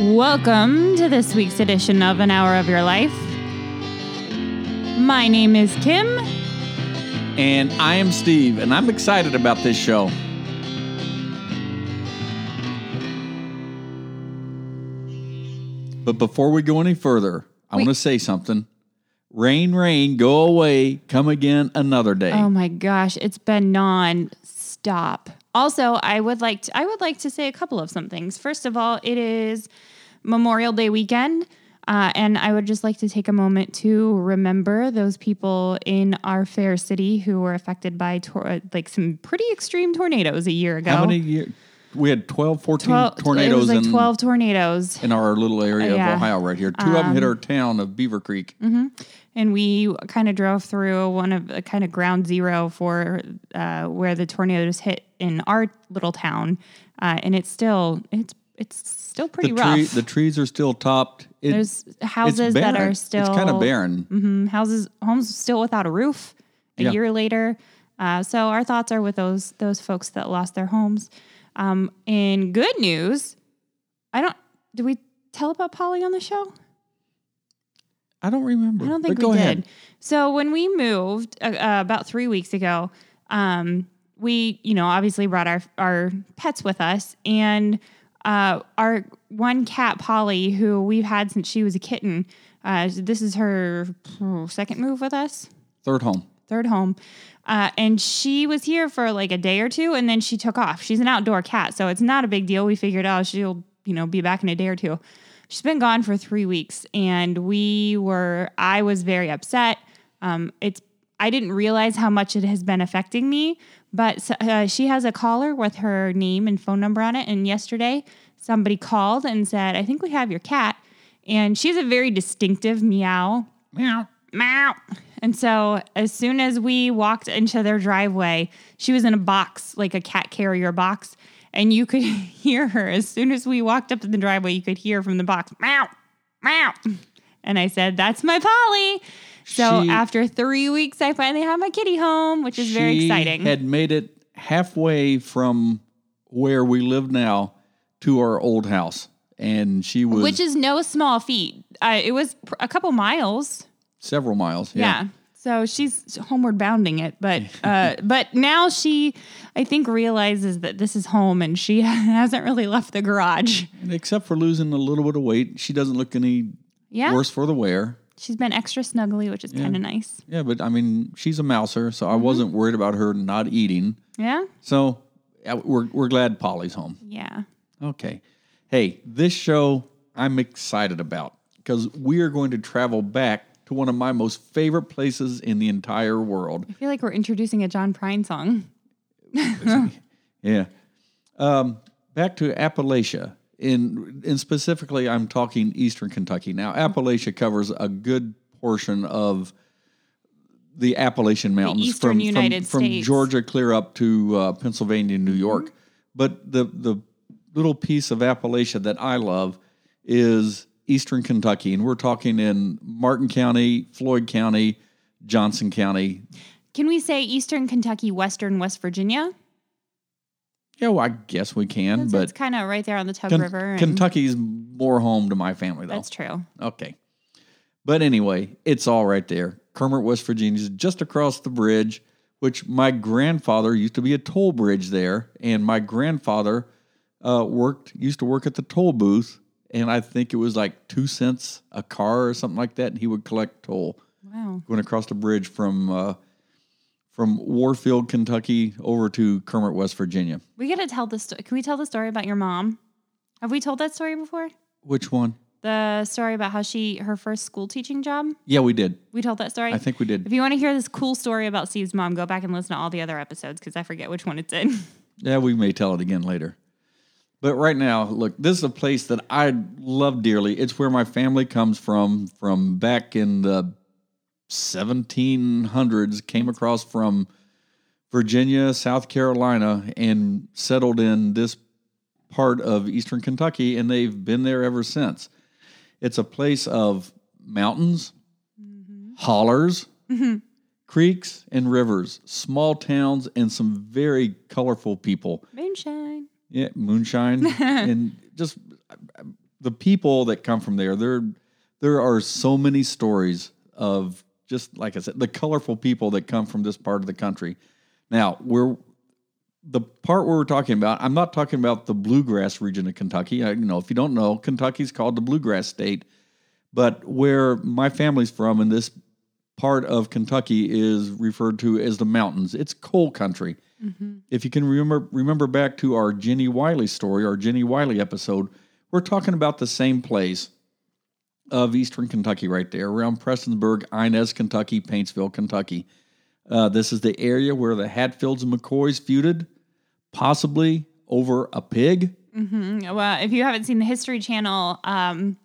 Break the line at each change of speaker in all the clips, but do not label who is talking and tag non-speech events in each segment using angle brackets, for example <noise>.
Welcome to this week's edition of An Hour of Your Life. My name is Kim.
And I am Steve, and I'm excited about this show. But before we go any further, I want to say something. Rain, rain, go away, come again another day.
Oh my gosh, it's been non-stop. Also, I would like to, I would like to say a couple of some things. First of all, it is Memorial Day weekend. Uh, and I would just like to take a moment to remember those people in our fair city who were affected by tor- like some pretty extreme tornadoes a year ago.
How many years? We had 12, 14
Twelve-
tornadoes
It was like
in,
twelve tornadoes.
in our little area
Yeah. Um,
of Ohio right here. Two of them hit our town of Beavercreek.
and we kind of drove through one of the kind of ground zero for uh, where the tornadoes hit in our little town, uh, and it's still it's it's still pretty
the,
rough.
tree, the trees are still topped. It-
There's houses that are still
It's kind of barren.
mhm, houses homes still without a roof a
Yeah.
year later. Uh, so our thoughts are with those those folks that lost their homes. Um, in good news, I don't. Did we tell about Polly on the show?
I don't remember.
I don't think
but
we did.
ahead.
So when we moved uh, uh, about three weeks ago, um, we, you know, obviously brought our our pets with us, and uh, our one cat, Polly, who we've had since she was a kitten. Uh, this is her oh, second move with us,
Third home.
Third home. Uh, and she was here for like a day or two, and then she took off. She's an outdoor cat, so it's not a big deal. We figured, oh, she'll, you know, be back in a day or two. She's been gone for three weeks, and we were. I was very upset. Um, it's. I didn't realize how much it has been affecting me, but uh, she has a collar with her name and phone number on it. And yesterday, somebody called and said, "I think we have your cat," and she has a very distinctive meow
Meow.
Meow. And so as soon as we walked into their driveway, she was in a box, like a cat carrier box. And you could <laughs> hear her as soon as we walked up to the driveway, you could hear from the box, meow, meow. And I said, That's my Polly. So
She-
after three weeks, I finally have my kitty home, which is very exciting.
Had made it halfway from where we live now to our old house, and she was
which is no small feat. Uh, it was pr- a couple miles.
Several miles.
Yeah. So she's homeward bounding it, but uh, <laughs> but now she, I think, realizes that this is home, and she <laughs> hasn't really left the garage.
And except for losing a little bit of weight, she doesn't look any
Yeah,
worse for the wear.
she's been extra snuggly, which is kind of nice.
Yeah, but I mean, she's a mouser, so
Mm-hmm.
I wasn't worried about her not eating.
Yeah,
So we're we're glad Polly's home.
yeah.
Okay. Hey, this show I'm excited about because we are going to travel back to one of my most favorite places in the entire world.
I feel like we're introducing a John Prine song. <laughs>
Yeah. Um, back to Appalachia. In, in specifically, I'm talking Eastern Kentucky. Now, Appalachia covers a good portion of the Appalachian Mountains
eastern
from, from, from Georgia clear up to uh, Pennsylvania and New York. But the, the little piece of Appalachia that I love is Eastern Kentucky. And we're talking in Martin County, Floyd County, Johnson County,
Can we say Eastern Kentucky, Western West Virginia?
Yeah, well, I guess we can, but it's
kind of right there on the Tug
Ken-
River. And
Kentucky's more home to my family, though.
That's true.
Okay. But anyway, it's all right there. Kermit, West Virginia is just across the bridge, which my grandfather used to be a toll bridge there. And my grandfather uh, worked, used to work at the toll booth. And I think it was like two cents a car or something like that. And he would collect toll
Wow.
going across the bridge from, uh, from Warfield, Kentucky over to Kermit, West Virginia.
We got to tell this. Sto- Can we tell the story about your mom? Have we told that story before?
Which one?
The story about how she her first school teaching job.
Yeah, we did.
We told that story.
I think we did.
If you want to hear this cool story about Steve's mom, go back and listen to all the other episodes because I forget which one it's in. <laughs>
Yeah, we may tell it again later. But right now, look, this is a place that I love dearly. It's where my family comes from, from back in the 1700s, came across from Virginia, South Carolina, and settled in this part of eastern Kentucky, and they've been there ever since. It's a place of mountains, mm-hmm. hollers, mm-hmm. creeks, and rivers, small towns, and some very colorful people.
Moonshine.
Yeah, moonshine, <laughs> and just the people that come from there. There there are so many stories of just like I said, the colorful people that come from this part of the country. Now, we're the part where we're talking about, I'm not talking about the bluegrass region of Kentucky. I, you know, if you don't know, Kentucky's called the bluegrass state, but where my family's from in this part of Kentucky is referred to as the mountains. It's coal country. If you can remember remember back to our Jenny Wiley story, our Jenny Wiley episode, we're talking about the same place of eastern Kentucky right there, around Prestonsburg, Inez, Kentucky, Paintsville, Kentucky. Uh, this is the area where the Hatfields and McCoys feuded, possibly over a pig.
Mm, Well, if you haven't seen the History Channel um,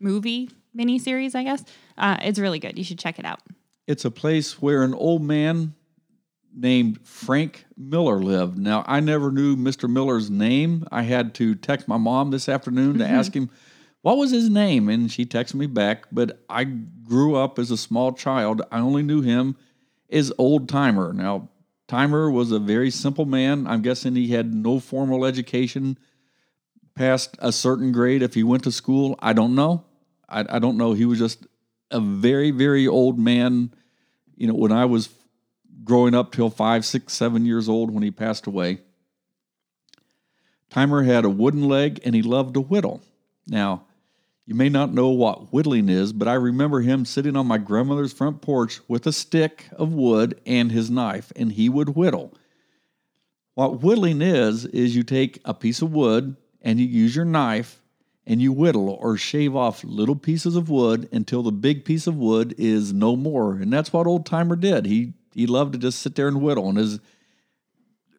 movie miniseries, I guess uh, it's really good. You should check it out.
It's a place where an old man named Frank Miller lived. Now, I never knew Mr. Miller's name. I had to text my mom this afternoon to ask mm-hmm. him what was his name, and she texted me back. But I grew up as a small child. I only knew him as Old Timer. Now, Timer was a very simple man. I'm guessing he had no formal education past a certain grade if he went to school. I don't know. I, I don't know. He was just a very, very old man. You know, when I was growing up till five, six, seven years old when he passed away, Timer had a wooden leg and he loved to whittle. Now, you may not know what whittling is, but I remember him sitting on my grandmother's front porch with a stick of wood and his knife, and he would whittle. What whittling is, is you take a piece of wood and you use your knife and you whittle or shave off little pieces of wood until the big piece of wood is no more. And that's what old timer did. He he loved to just sit there and whittle. And as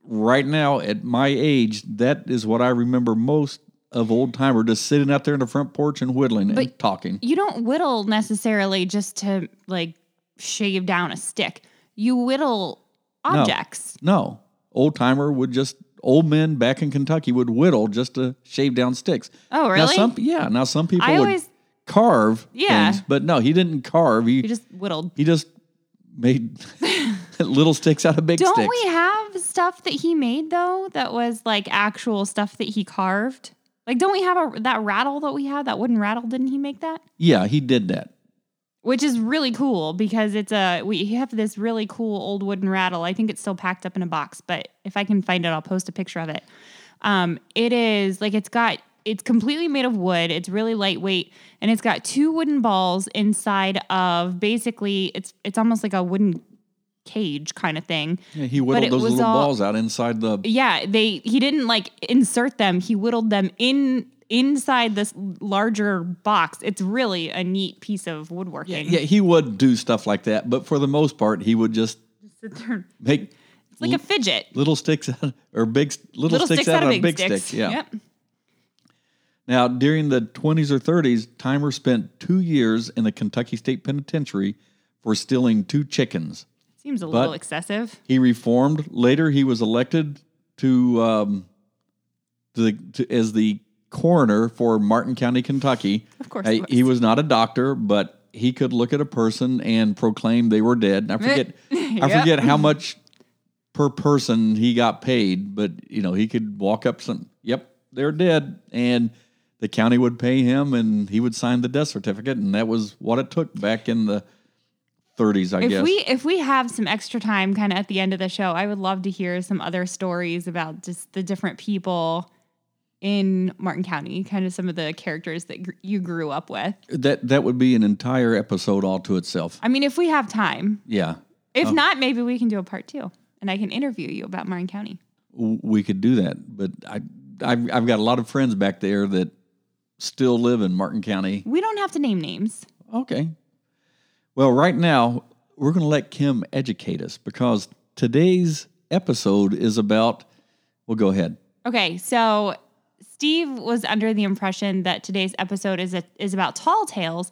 right now at my age, that is what I remember most of old timer, just sitting out there in the front porch and whittling and talking.
You don't whittle necessarily just to like shave down a stick. You whittle objects.
No, old timer would just old men back in Kentucky would whittle just to shave down sticks.
Oh,
Now
really?
some yeah, now some people
I
would
always
carve
Yeah.
things, but no, he didn't carve. He
you just whittled.
he just made <laughs> little sticks out of big sticks.
Don't
sticks.
we have stuff that he made though that was like actual stuff that he carved? Like, don't we have a that rattle that we had that wooden rattle? Didn't he make that?
yeah, he did that.
Which is really cool because it's a we have this really cool old wooden rattle. I think it's still packed up in a box, but if I can find it, I'll post a picture of it. Um, it is like it's got it's completely made of wood. It's really lightweight, and it's got two wooden balls inside of basically it's it's almost like a wooden cage kind of thing.
Yeah, he whittled those little
all-
balls out inside the.
Yeah, they he didn't like insert them. He whittled them in inside this larger box. It's really a neat piece of woodworking.
Yeah, yeah he would do stuff like that, but for the most part, he would just
Sit there.
make
It's like a fidget.
little sticks out, <laughs> or big little,
Little
sticks,
sticks
out,
of
of
big,
big
sticks.
sticks. Yeah.
Yep.
Now, during the 20s or 30s, Timer spent two years in the Kentucky State Penitentiary for stealing two chickens.
Seems a little excessive.
He reformed. Later, he was elected to, um, to, the, to as the coroner for Martin County, Kentucky.
Of course
Uh,
he
he
was.
was not a doctor, but he could look at a person and proclaim they were dead. I forget. <laughs> I forget how much per person he got paid, but you know he could walk up some. Yep, they're dead, and the county would pay him, and he would sign the death certificate, and that was what it took back in the 30s, I
If
guess.
we if we have some extra time kind of at the end of the show, I would love to hear some other stories about just the different people in Martin County, kind of some of the characters that gr- you grew up with.
that that would be an entire episode all to itself.
I mean, if we have time.
Yeah,
If oh. not, maybe we can do a part 2 and I can interview you about Martin County.
we could do that, but I I've, I've got a lot of friends back there that still live in Martin County.
We don't have to name names.
Okay. Well, right now, we're going to let Kim educate us because today's episode is about. Well, go ahead.
Okay, so Steve was under the impression that today's episode is a, is about tall tales.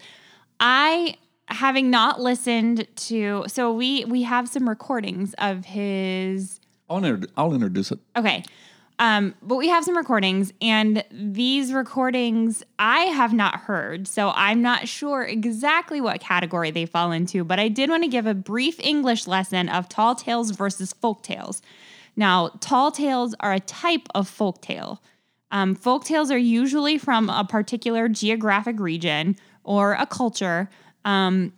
I having not listened to so we we have some recordings of his
I'll, inter- I'll introduce it.
Okay. Um, but we have some recordings, and these recordings I have not heard. So I'm not sure exactly what category they fall into, but I did want to give a brief English lesson of tall tales versus folk tales. Now, tall tales are a type of folk tale. Um, folk tales are usually from a particular geographic region or a culture, um,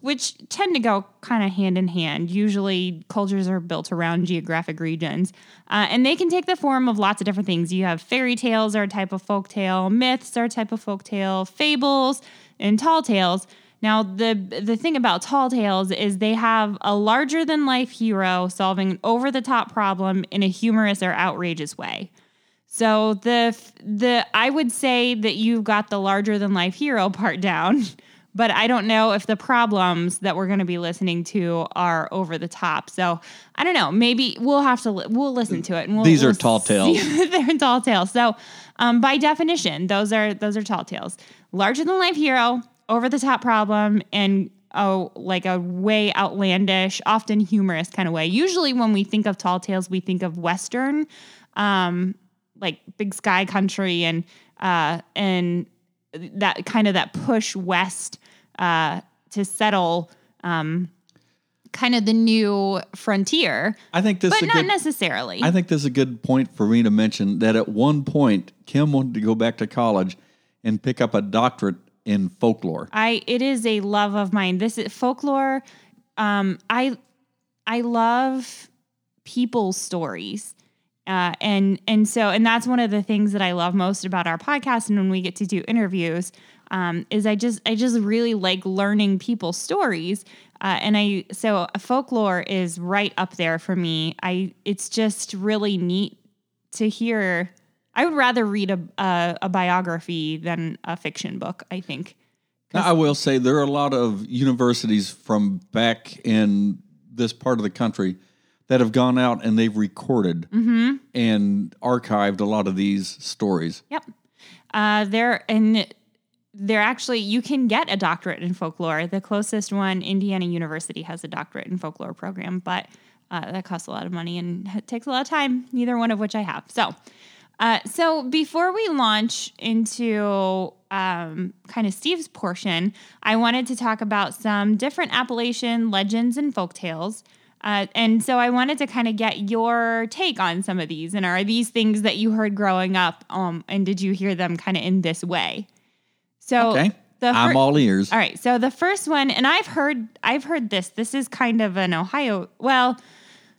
which tend to go kind of hand in hand. Usually, cultures are built around geographic regions, uh, and they can take the form of lots of different things. You have fairy tales are a type of folk tale, myths are a type of folk tale, fables, and tall tales. Now, the the thing about tall tales is they have a larger than life hero solving an over the top problem in a humorous or outrageous way. So the the I would say that you've got the larger than life hero <laughs> part down, but I don't know if the problems that we're going to be listening to are over the top. So I don't know. Maybe we'll have to li- we'll listen to it. And we'll,
These are
we'll
tall tales. <laughs>
They're tall tales. So um, by definition, those are those are tall tales. Larger than life hero, over the top problem, and oh, like a way outlandish, often humorous kind of way. Usually, when we think of tall tales, we think of western, um, like Big Sky Country, and uh, and that kind of that push west uh, to settle. Um, kind of the new frontier,
I think this
but
is a
not
good.
necessarily.
I think this is a good point for me to mention that at one point Kim wanted to go back to college and pick up a doctorate in folklore.
I it is a love of mine. This is folklore. Um, I I love people's stories. Uh, and and so and that's one of the things that I love most about our podcast and when we get to do interviews um, is I just I just really like learning people's stories. Uh, and I so folklore is right up there for me. I it's just really neat to hear. I would rather read a a, a biography than a fiction book I think.
Now, I will say there are a lot of universities from back in this part of the country that have gone out and they've recorded
Mm-hmm.
and archived a lot of these stories.
Yep. Uh, there and they're actually you can get a doctorate in folklore. The closest one, Indiana University, has a doctorate in folklore program, but uh, that costs a lot of money and it takes a lot of time. Neither one of which I have. So, uh, so before we launch into um, kind of Steve's portion, I wanted to talk about some different Appalachian legends and folk tales. Uh, and so I wanted to kind of get your take on some of these. And are these things that you heard growing up? Um, and did you hear them kind of in this way? So
Okay.
the
I'm all ears.
all right. So the first one, and I've heard I've heard this. This is kind of an Ohio. Well,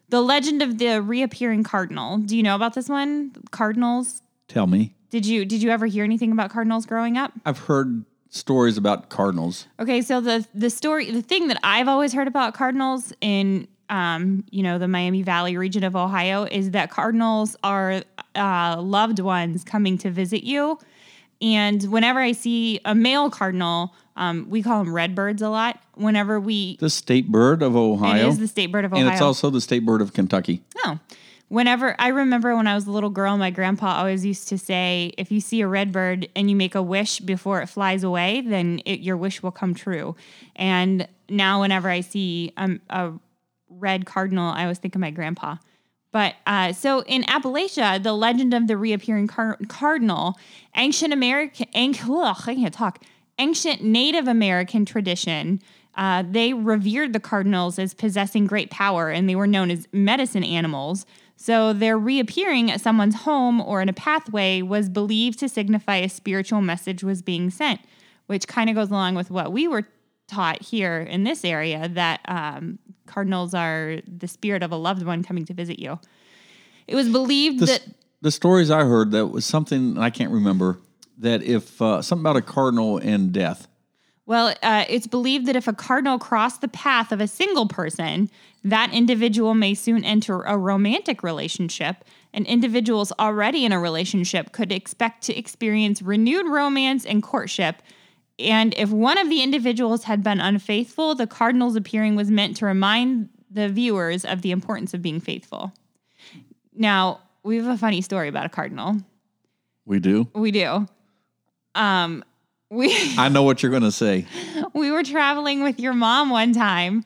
the legend of the reappearing cardinal. Do you know about this one? Cardinals.
Tell me.
Did you did you ever hear anything about cardinals growing up?
I've heard stories about cardinals.
Okay, so the the story, the thing that I've always heard about cardinals in um, you know, the Miami Valley region of Ohio is that cardinals are uh, loved ones coming to visit you. And whenever I see a male cardinal, um, we call them redbirds a lot. Whenever we,
The state bird of Ohio.
it is the state bird of Ohio.
and it's also the state bird of Kentucky.
Oh. Whenever I remember when I was a little girl, my grandpa always used to say, if you see a red bird and you make a wish before it flies away, then it, your wish will come true. And now, whenever I see um, a red cardinal, I always think of my grandpa. But uh, so in Appalachia, the legend of the reappearing car- cardinal, ancient American, anc- ugh, I can't talk, ancient Native American tradition, uh, they revered the cardinals as possessing great power and they were known as medicine animals. So their reappearing at someone's home or in a pathway was believed to signify a spiritual message was being sent, which kind of goes along with what we were taught here in this area that um, cardinals are the spirit of a loved one coming to visit you. It was believed
The,
that
the stories I heard that was something I can't remember that if uh, something about a cardinal and death.
Well, uh, it's believed that if a cardinal crossed the path of a single person, that individual may soon enter a romantic relationship. And individuals already in a relationship could expect to experience renewed romance and courtship. And if one of the individuals had been unfaithful, the cardinal's appearing was meant to remind the viewers of the importance of being faithful. Now, we have a funny story about a cardinal.
We do.
We do. Um, we. <laughs>
I know what you're going to say.
we were traveling with your mom one time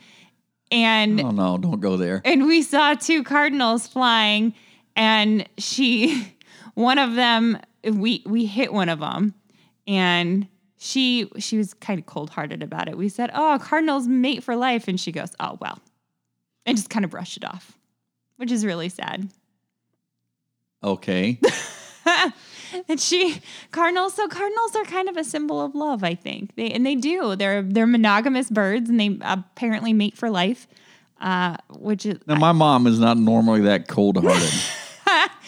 and
Oh no, don't go there.
and we saw two cardinals flying and she <laughs> one of them we we hit one of them and she she was kind of cold-hearted about it we said oh cardinals mate for life and she goes oh well and just kind of brushed it off which is really sad
Okay. <laughs>
and she cardinals. So cardinals are kind of a symbol of love, I think. They and they do. They're they're monogamous birds, and they apparently mate for life. Uh, which is
Now, my mom is not normally that cold hearted. <laughs>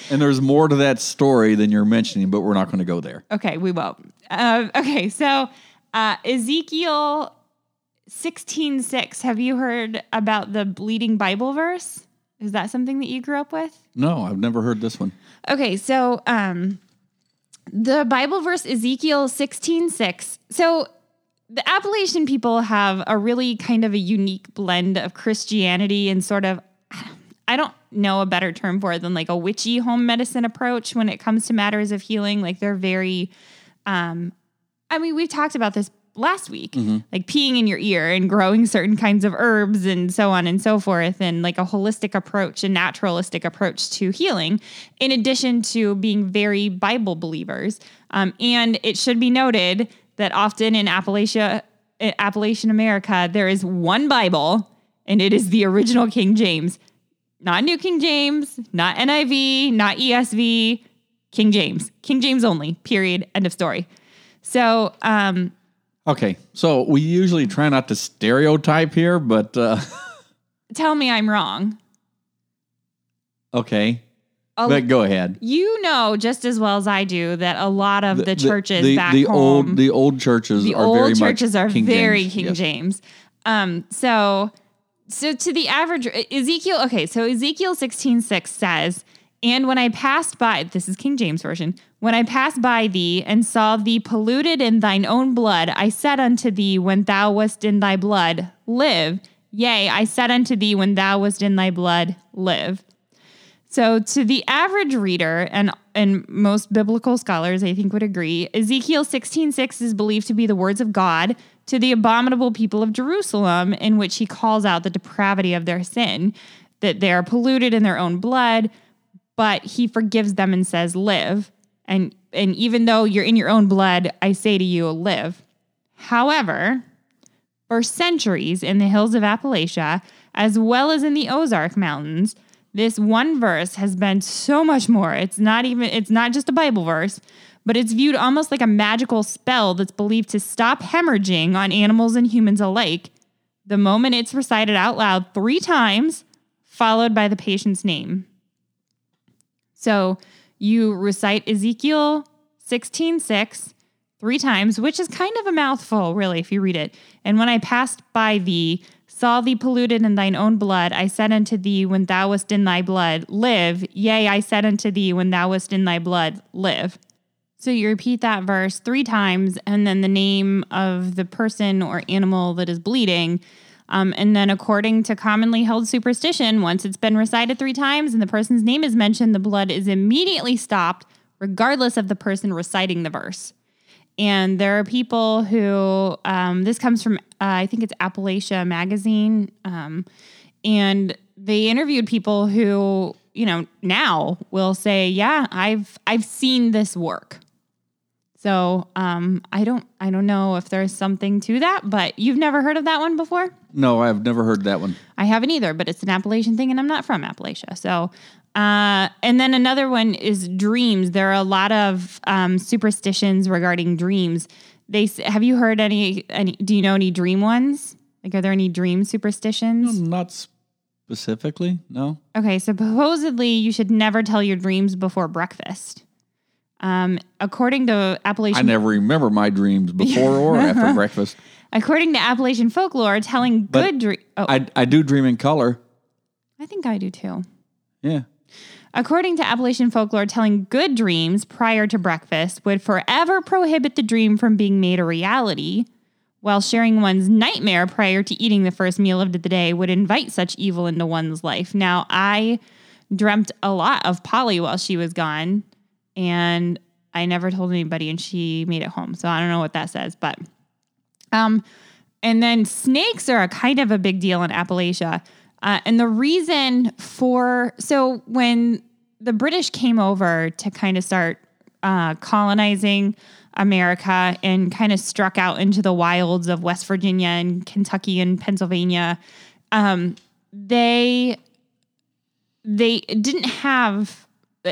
and there's more to that story than you're mentioning, but we're not going to go there.
okay. We won't. Uh, okay, so uh, Ezekiel sixteen six. Have you heard about the bleeding Bible verse? Is that something that you grew up with?
No, I've never heard this one.
Okay, so um the Bible verse Ezekiel 16 6. So the Appalachian people have a really kind of a unique blend of Christianity and sort of I don't know a better term for it than like a witchy home medicine approach when it comes to matters of healing. Like they're very um I mean, we've talked about this last week, like peeing in your ear and growing certain kinds of herbs and so on and so forth, and like a holistic approach, a naturalistic approach to healing, in addition to being very Bible believers. Um, and it should be noted that often in Appalachia, in Appalachian America, there is one Bible, and it is the original King James, not New King James, not NIV, not ESV, King James, King James only. Period. End of story. So, um,
Okay, so we usually try not to stereotype here, but uh, <laughs>
tell me I'm wrong.
okay.
A-
But go ahead.
you know just as well as I do that a lot of the, churches
the,
back
the
home,
old the old churches
the
are
old
very
churches are
King
very
James.
King
Yes.
James. Um, so, so to the average uh, Ezekiel, okay, so Ezekiel sixteen six says, "And when I passed by, this is King James version. When I passed by thee and saw thee polluted in thine own blood, I said unto thee, when thou wast in thy blood, live. Yea, I said unto thee, when thou wast in thy blood, live." So, to the average reader, and and most biblical scholars, I think, would agree, Ezekiel 16:6 is believed to be the words of God to the abominable people of Jerusalem, in which he calls out the depravity of their sin, that they are polluted in their own blood, but he forgives them and says, "Live." And and even though you're in your own blood, I say to you, live. However, for centuries in the hills of Appalachia, as well as in the Ozark Mountains, this one verse has been so much more. It's not even it's not just a Bible verse, but it's viewed almost like a magical spell that's believed to stop hemorrhaging on animals and humans alike the moment it's recited out loud 3 times followed by the patient's name. So, you recite Ezekiel 16:6 three times, which is kind of a mouthful, really, if you read it. And when I passed by thee, saw thee polluted in thine own blood, I said unto thee, when thou wast in thy blood, live. Yea, I said unto thee, when thou wast in thy blood, live. So you repeat that verse three times, and then the name of the person or animal that is bleeding. Um, and then, according to commonly held superstition, once it's been recited three times and the person's name is mentioned, the blood is immediately stopped, regardless of the person reciting the verse. And there are people who, um, this comes from, uh, I think it's Appalachia Magazine. Um, and they interviewed people who, you know, now will say, yeah, I've, I've seen this work. So um, I don't, I don't know if there's something to that, but you've never heard of that one before?
No, I've never heard that one.
I haven't either, but it's an Appalachian thing, and I'm not from Appalachia. So, uh, and then another one is dreams. There are a lot of um, superstitions regarding dreams. They have you heard any? Any? Do you know any dream ones? Like, are there any dream superstitions?
Not specifically. No.
Okay, supposedly you should never tell your dreams before breakfast. Um, according to Appalachian, I
never remember my dreams before <laughs> or after breakfast.
according to Appalachian folklore, telling
But
good dreams. Oh, I,
I I do dream in color.
I think I do too.
Yeah.
According to Appalachian folklore, telling good dreams prior to breakfast would forever prohibit the dream from being made a reality, while sharing one's nightmare prior to eating the first meal of the day would invite such evil into one's life. Now, I dreamt a lot of Polly while she was gone, and I never told anybody, and she made it home. So I don't know what that says, but um, and then snakes are a kind of a big deal in Appalachia. Uh, and the reason for so when the British came over to kind of start uh, colonizing America and kind of struck out into the wilds of West Virginia and Kentucky and Pennsylvania, um, they they didn't have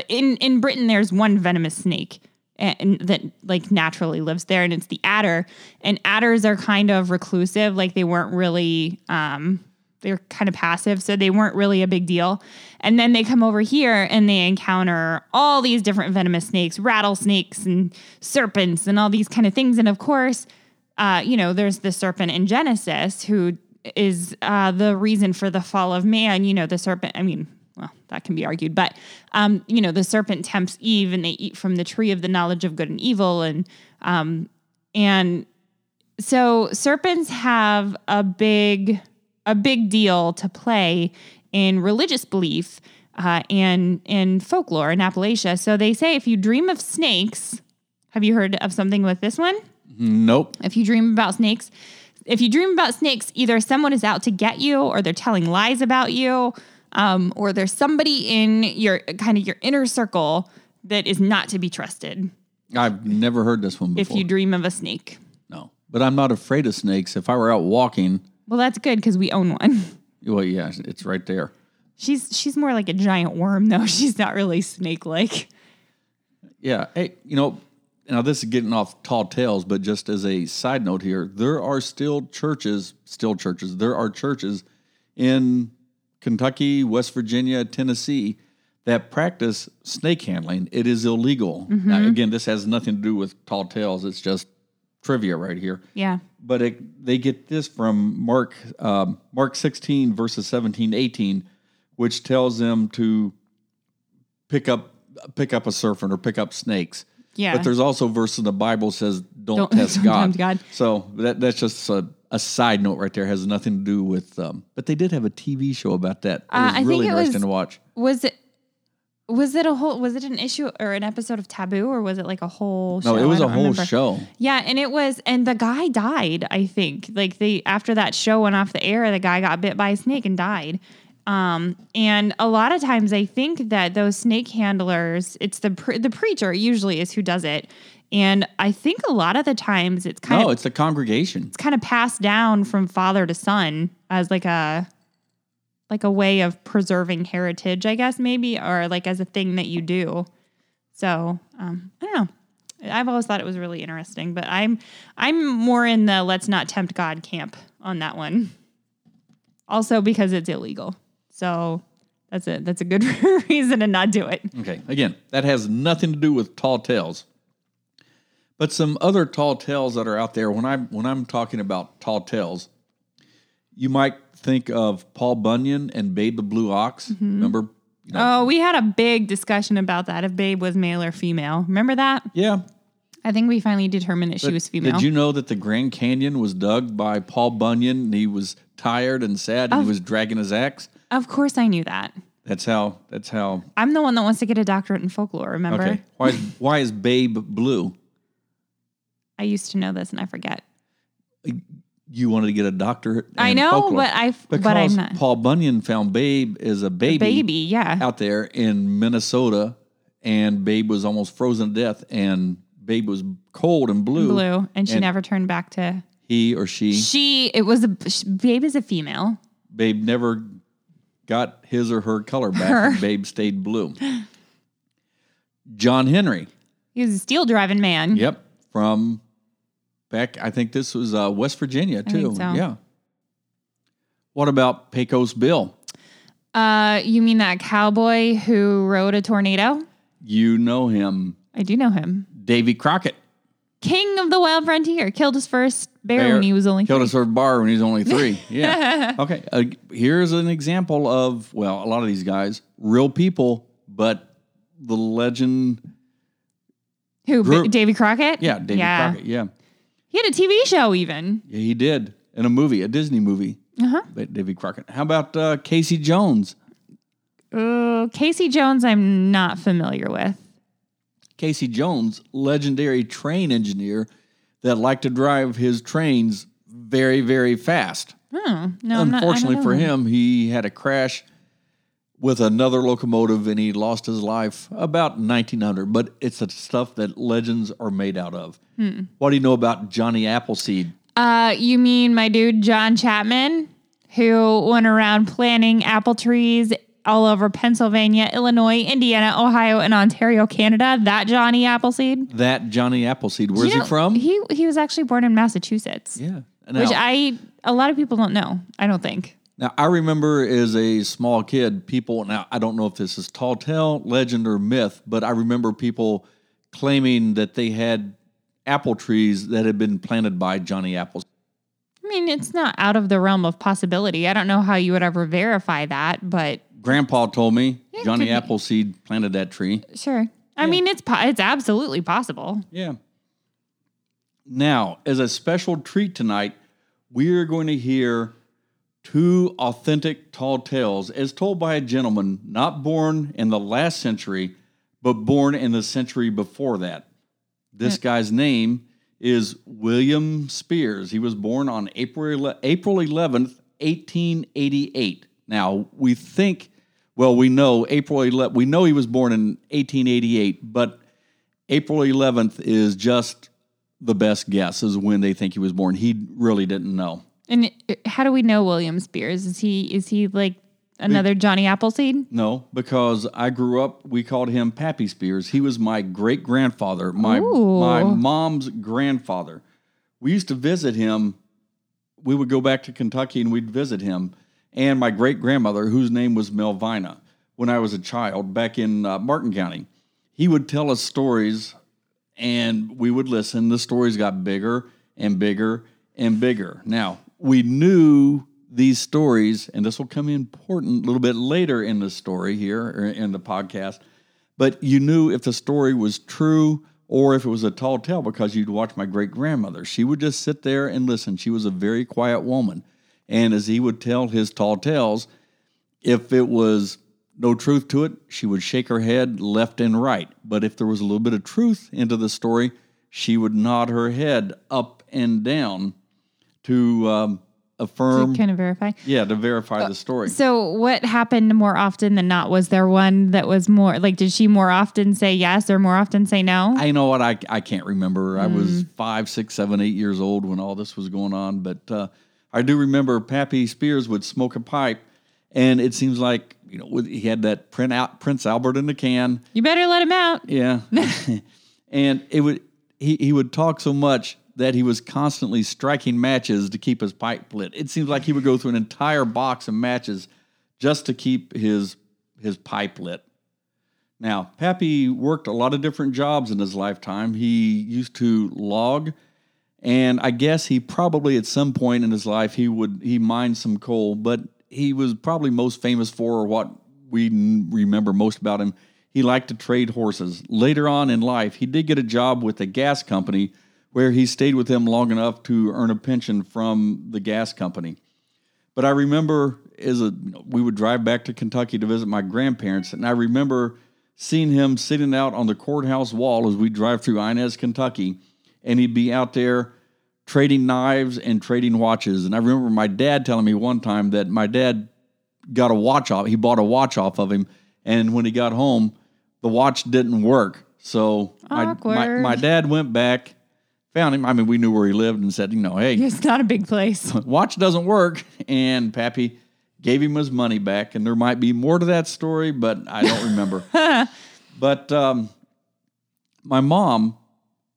in in Britain there's one venomous snake and that like naturally lives there and it's the adder. And adders are kind of reclusive like they weren't really um they're kind of passive so they weren't really a big deal. And then they come over here and they encounter all these different venomous snakes rattlesnakes and serpents and all these kind of things. And of course uh you know there's the serpent in genesis who is uh the reason for the fall of man. You know the serpent i mean well, that can be argued, but um, you know, the serpent tempts Eve, and they eat from the tree of the knowledge of good and evil, and um, and so serpents have a big a big deal to play in religious belief uh, and in folklore in Appalachia. So they say if you dream of snakes, have you heard of something with this one?
Nope.
If you dream about snakes, if you dream about snakes, either someone is out to get you, or they're telling lies about you, um, or there's somebody in your kind of your inner circle that is not to be trusted.
I've never heard this one before.
If you dream of a snake,
no, but I'm not afraid of snakes. If I were out walking,
well, that's good because we own one. <laughs>
well, yeah, it's right there.
She's she's more like a giant worm though. <laughs> She's not really snake like.
Yeah. Hey, you know, now this is getting off tall tales, but just as a side note here, there are still churches, still churches, there are churches in Kentucky, West Virginia, Tennessee that practice snake handling. It is illegal. Now, again, this has nothing to do with tall tales. It's just trivia right here.
Yeah.
But it, they get this from Mark um, Mark 16 verses 17 18 which tells them to pick up pick up a serpent or pick up snakes.
Yeah.
But there's also verse in the Bible says don't,
Don't- <laughs>
test God.
tempt God.
So that that's just a, a side note right there. Has nothing to do with. Um, but they did have a TV show about that. It
Uh,
was
I think
really
it
interesting
was-
to watch.
Was it? Was it a whole? Was it an issue or an episode of Taboo, or was it like a whole?
No,
show?
it was a whole
remember.
show.
Yeah, and it was, and the guy died. I think like they after that show went off the air, the guy got bit by a snake and died. Um, and a lot of times, I think that those snake handlers, it's the pre- the preacher usually is who does it, and I think a lot of the times it's kind
No,
of
it's the congregation.
it's kind of passed down from father to son as like a like a way of preserving heritage, I guess maybe, or like as a thing that you do. So um, I don't know. I've always thought it was really interesting, but I'm I'm more in the let's not tempt God camp on that one. Also because it's illegal. So that's a that's a good <laughs> reason to not do it.
Okay. Again, that has nothing to do with tall tales. But some other tall tales that are out there, when I'm when I'm talking about tall tales, you might think of Paul Bunyan and Babe the Blue Ox. Mm-hmm. Remember? You know-
Oh, we had a big discussion about that if Babe was male or female. Remember that?
yeah.
I think we finally determined that she was female.
Did you know that the Grand Canyon was dug by Paul Bunyan? And he was tired and sad, and he was dragging his axe.
Of course, I knew that.
That's how. That's how.
I'm the one that wants to get a doctorate in folklore. Remember?
Okay. Why? Is, <laughs> why is Babe blue?
I used to know this and I forget.
You wanted to get a doctorate.
I know,
folklore.
but I
because
but I'm not
Paul Bunyan found Babe as a baby,
baby. Yeah,
out there in Minnesota, and Babe was almost frozen to death, and Babe was cold and blue.
blue, and she
and-
never turned back to.
He or she,
She. It was a babe is a female.
Babe never got his or her color back,
Her.
and Babe stayed blue. John Henry,
He was a steel driving man.
yep, from back. I think this was uh, West Virginia too.
so.
Yeah. What about Pecos Bill?
Uh, you mean that cowboy who rode a tornado?
You know him,
I do know him.
Davy Crockett.
King of the wild frontier killed his first bear, when he was only
killed
three.
his first bar when he was only three. <laughs> Yeah. okay. Uh, here's an example of well, a lot of these guys, real people, but the legend.
Who?
Grew-
Davy Crockett.
Yeah, Davy
yeah.
Crockett. Yeah.
He had a TV show even.
yeah, he did in a movie, a Disney movie.
Uh huh.
Davy Crockett. How about uh, Casey Jones?
Uh, Casey Jones, I'm not familiar with.
Casey Jones, legendary train engineer that liked to drive his trains very, very fast.
Hmm. No, I'm not-
Unfortunately for him, he had a crash with another locomotive and he lost his life about 1900. But it's the stuff that legends are made out of.
Hmm.
What do you know about Johnny Appleseed?
Uh, you mean my dude John Chapman, who went around planting apple trees all over Pennsylvania, Illinois, Indiana, Ohio, and Ontario, Canada. That Johnny Appleseed.
That Johnny Appleseed. Where's
You know,
he from?
He he was actually born in Massachusetts.
yeah.
Which I a lot of people don't know. I don't think.
Now, I remember as a small kid, people, now I don't know if this is tall tale, legend, or myth, but I remember people claiming that they had apple trees that had been planted by Johnny Apples.
I mean, it's not out of the realm of possibility. I don't know how you would ever verify that, but
Grandpa told me Johnny
be.
Appleseed planted that tree.
sure. I mean, it's po- it's absolutely possible.
Yeah. Now, as a special treat tonight, we are going to hear two authentic tall tales as told by a gentleman not born in the last century, but born in the century before that. This guy's name is William Spears. He was born on April, ele- April 11th, 1888. Now, we think, well, we know April 11th, we know he was born in 1888, but April 11th is just the best guess is when they think he was born. He really didn't know.
And how do we know William Spears? Is he is he like another Johnny Appleseed?
No, because I grew up, we called him Pappy Spears. He was my great grandfather, my
Ooh.
my mom's grandfather. We used to visit him. We would go back to Kentucky and we'd visit him. And my great grandmother, whose name was Melvina, when I was a child back in uh, Martin County, he would tell us stories and we would listen. The stories got bigger and bigger and bigger. Now, we knew these stories, and this will come important a little bit later in the story here or in the podcast, but you knew if the story was true or if it was a tall tale because you'd watch my great grandmother. She would just sit there and listen. She was a very quiet woman. And as he would tell his tall tales, if it was no truth to it, she would shake her head left and right. But if there was a little bit of truth into the story, she would nod her head up and down to um, affirm,
kind of verify.
yeah, to verify the story.
So, what happened more often than not? Was there one that was more like? Did she more often say yes or more often say no?
I know what I I can't remember. I was five, six, seven, eight years old when all this was going on, but uh, I do remember Pappy Spears would smoke a pipe, and it seems like you know he had that print out Prince Albert in the can.
you better let him out.
Yeah, <laughs> and it would he he would talk so much that he was constantly striking matches to keep his pipe lit. It seems like he would go through an entire box of matches just to keep his his pipe lit. Now, Pappy worked a lot of different jobs in his lifetime. He used to log, and I guess he probably at some point in his life he would he mined some coal, but he was probably most famous for or what we remember most about him. He liked to trade horses. Later on in life, he did get a job with a gas company where he stayed with them long enough to earn a pension from the gas company. But I remember as a we would drive back to Kentucky to visit my grandparents, and I remember seeing him sitting out on the courthouse wall as we drive through Inez, Kentucky, and he'd be out there trading knives and trading watches. And I remember my dad telling me one time that my dad got a watch off. He bought a watch off of him, and when he got home, the watch didn't work. So my, my my dad went back, found him. I mean, we knew where he lived, and said, you know, hey,
It's not a big place. <laughs>
watch doesn't work and pappy gave him his money back and there might be more to that story but i don't remember <laughs> but um, my mom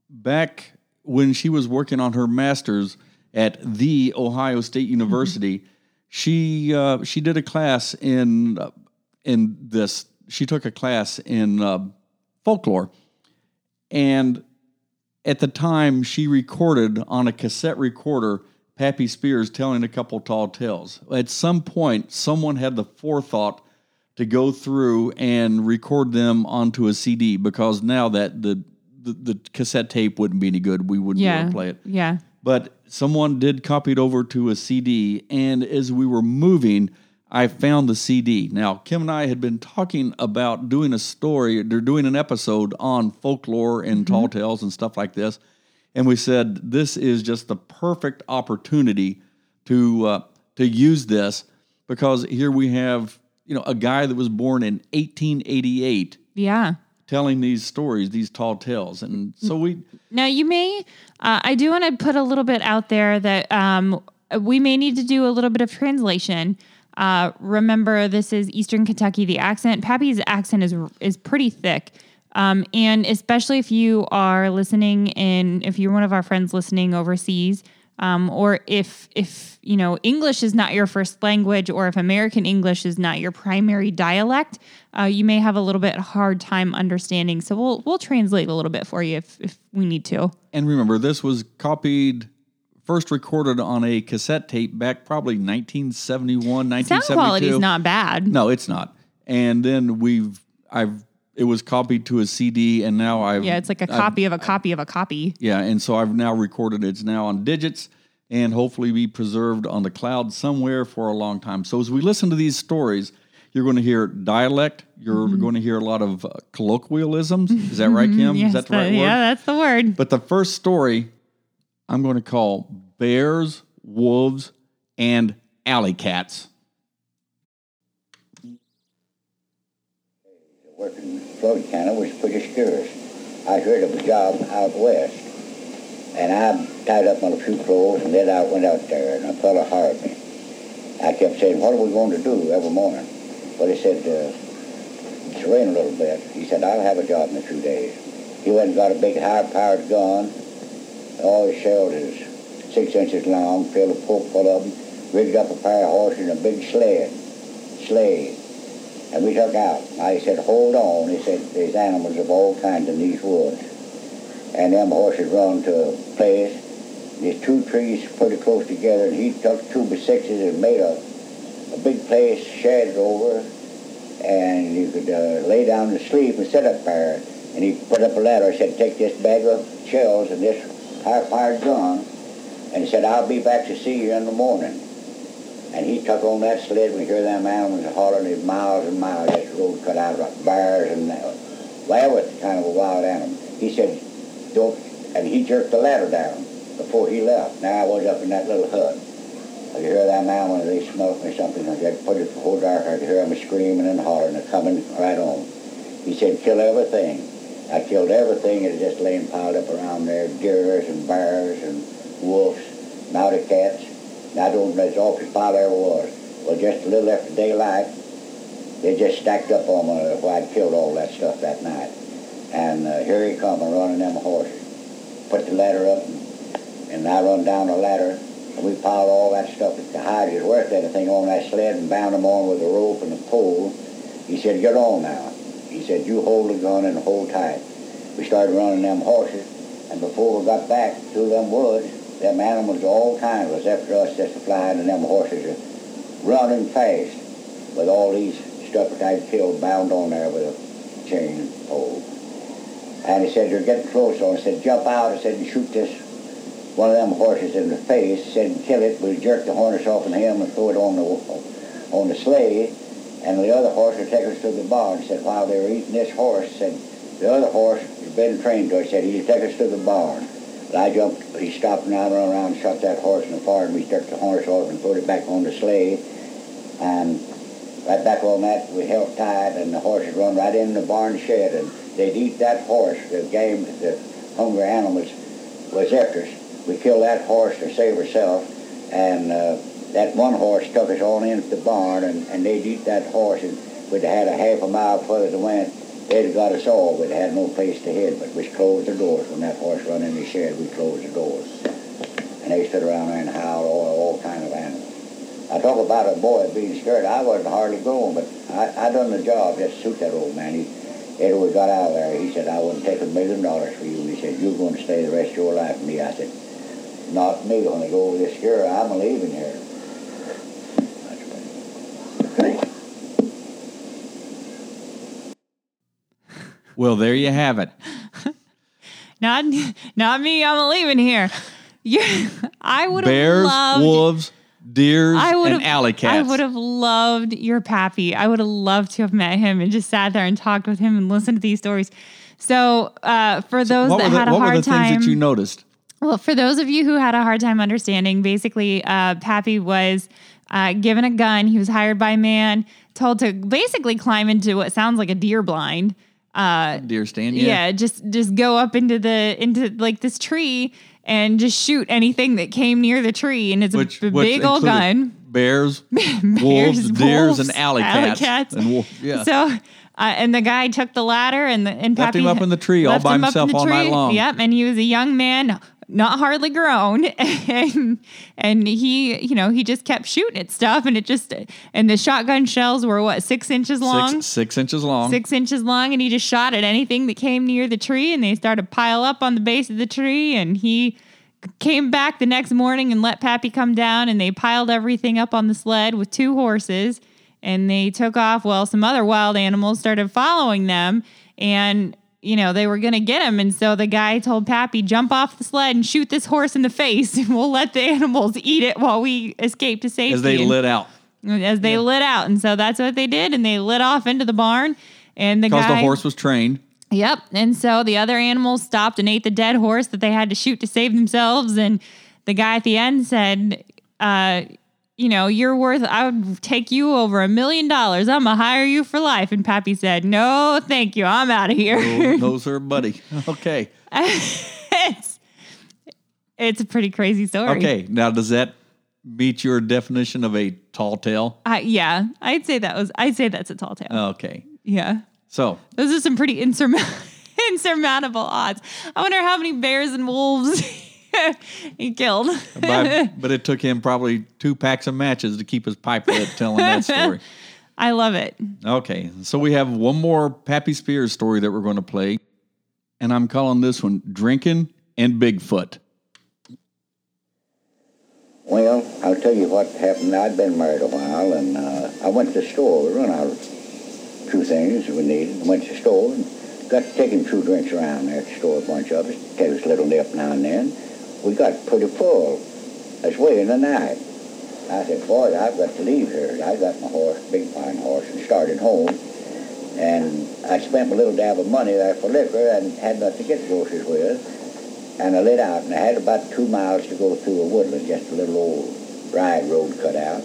back when she was working on her master's at the ohio state university she uh, she did a class in uh, in this she took a class in uh, folklore and at the time she recorded on a cassette recorder Pappy Spears telling a couple tall tales. At some point, someone had the forethought to go through and record them onto a CD because now that the the, the cassette tape wouldn't be any good, we wouldn't be able
Yeah.
to play it.
Yeah.
But someone did copy it over to a CD, and as we were moving, I found the CD. Now, Kim and I had been talking about doing a story, they're doing an episode on folklore and tall tales and stuff like this. And we said, this is just the perfect opportunity to uh, to use this because here we have, you know, a guy that was born in 1888
Yeah.
Telling these stories, these tall tales. And so we
Now, you may, uh, I do want to put a little bit out there that um, we may need to do a little bit of translation Uh, remember, this is Eastern Kentucky. The accent, Pappy's accent is is pretty thick. Um, and especially if you are listening in, if you're one of our friends listening overseas, um, or if if you know English is not your first language, or if American English is not your primary dialect, uh, you may have a little bit hard time understanding. So we'll we'll translate a little bit for you if if we need to.
And remember, this was copied, first recorded on a cassette tape back probably 1971,
Sound
1972.
quality is not bad.
No, it's not. And then we've, I've, it was copied to a CD, and now I've.
Yeah, it's like a
I've-
copy of a copy of a copy.
Yeah, and so I've now recorded it. It's now on digits and hopefully be preserved on the cloud somewhere for a long time. So as we listen to these stories, you're going to hear dialect. You're
Mm-hmm.
going to hear a lot of uh, colloquialisms. Is that right, Kim?
Yes,
Is that the right word?
Yeah, that's the word.
But the first story I'm going to call Bears, Wolves, and Alley Cats.
Working in Floyd County was pretty scarce. I heard of a job out west, and I tied up on a few clothes and then I went out there, and a fellow hired me. I kept saying, what are we going to do every morning? Well, he said, uh, it's raining a little bit. He said, I'll have a job in a few days. He went and got a big high-powered gun. All his shells is six inches long, filled a poke full of them, rigged up a pair of horses and a big sled, sleigh. And we took out. I said, hold on. He said, there's animals of all kinds in these woods. And them horses run to a place. There's two trees pretty close together, and he took two by sixes and made a, a big place, shed over, and you could uh, lay down to sleep and sit up there. And he put up a ladder. Said, take this bag of shells and this high-fired gun. And he said, I'll be back to see you in the morning. And he took on that sled. We hear them animals hollering. There's miles and miles. This road cut out like bears and that. Well, was kind of a wild animal. He said, don't, and he jerked the ladder down before he left. Now I was up in that little hut. I could hear them animals. They smoked me something. I had put it before dark. I could hear them screaming and hollering. They're coming right on. He said, kill everything. I killed everything that was just laying piled up around there. Deers and bears and wolves, mounted cats. I don't know, it's awful spot there was. Well, just a little after daylight, they just stacked up on me where I'd killed all that stuff that night. And uh, here he come running them horses. Put the ladder up, and, and I run down the ladder, and we piled all that stuff. That the hide is worth anything on that sled and bound them on with a rope and a pole. He said, get on now. He said, you hold the gun and hold tight. We started running them horses, and before we got back through them woods, them animals of all kinds was after us just flying, and them horses are running fast with all these stuff that I'd killed bound on there with a chain and pole. And he said, you're getting close. So I said, jump out. I said, and shoot this one of them horses in the face. He said, kill it. We jerk the harness off of him and throw it on the on the sleigh. And the other horse would take us to the barn. He said, while they were eating this horse, said, the other horse had been trained to it. Said, he'd take us to the barn. But I jumped, he stopped and I ran around and shot that horse in the and we jerked the harness off and put it back on the sleigh. And right back on that, we held tight and the horses run right in the barn shed and they'd eat that horse. The game, the hungry animals was after us. We killed that horse to save ourselves and uh, that one horse took us on into the barn and, and they'd eat that horse and we'd had a half a mile further to went. They'd got us all. We'd had no place to hide, but we closed the doors. When that horse run in the shed, we closed the doors. And they stood around there and howled all, all kind of animals. I talk about a boy being scared. I wasn't hardly going, but I, I done the job just to suit that old man. He, we got out of there, he said, I wouldn't take a million dollars for you. He said, you're going to stay the rest of your life with me. I said, not me. When I go over this scare, I'm leaving here.
Well, there you have it. <laughs>
Not not me. I'm leaving here. You, I would have
Bears,
loved.
wolves, deers,
I
and alley
I would have loved your pappy. I would have loved to have met him and just sat there and talked with him and listened to these stories. So, uh, for those
what
that
the,
had a hard time,
what were the
time,
things that you noticed?
Well, for those of you who had a hard time understanding, basically, uh, Pappy was uh, given a gun. He was hired by a man, told to basically climb into what sounds like a deer blind. Uh,
Deer stand?
yeah. just just go up into the into like this tree and just shoot anything that came near the tree. And it's
Which,
a b- big old gun.
bears, <laughs>
Bears,
wolves, deers,
wolves,
and alley
alley
cats.
cats.
And wolf, yeah.
So, uh, and the guy took the ladder and the and
Left
Pappy
him up in the tree all by
him
himself all night long.
Yep, and he was a young man, not hardly grown, <laughs> and and he, you know, he just kept shooting at stuff, and it just and the shotgun shells were what six inches long.
six, six inches long.
Six inches long, and he just shot at anything that came near the tree, and they started to pile up on the base of the tree. And he came back the next morning and let Pappy come down, and they piled everything up on the sled with two horses, and they took off. Well, some other wild animals started following them, and you know they were gonna get him, and so the guy told Pappy, "Jump off the sled and shoot this horse in the face, <laughs> and we'll let the animals eat it while we escape to safety."
as they
And-
lit out.
as they lit out, and so that's what they did, and they lit off into the barn. And the
Because
guy,
the horse was trained.
Yep. And so the other animals stopped and ate the dead horse that they had to shoot to save themselves. And the guy at the end said, uh, you know, you're worth, I would take you over a million dollars. I'm going to hire you for life. And Pappy said, no, thank you. I'm out of here.
No, no, sir, buddy. <laughs> Okay. <laughs>
it's, it's a pretty crazy story.
Okay. Now, does that meet your definition of a tall tale?
Uh, yeah. I'd say that was, I'd say that's a tall tale.
Okay.
yeah.
So,
Those are some pretty insurmountable, <laughs> insurmountable odds. I wonder how many bears and wolves <laughs> he killed.
but, but it took him probably two packs of matches to keep his pipe lit telling that story. <laughs>
I love it.
Okay. So, we have one more Pappy Spears story that we're going to play. And I'm calling this one Drinking and Bigfoot.
Well, I'll tell you what happened. I'd been married a while, and uh, I went to the store. We run out of two things we needed. Went to the store and got taking two drinks around there at the store, a bunch of us. Take us a little nip now and then. We got pretty full. That's way in the night. I said, boy, I've got to leave here. I got my horse, big fine horse, and started home. And I spent my little dab of money there for liquor and had nothing to get groceries with. And I lit out, and I had about two miles to go through a woodland, just a little old ride road cut out.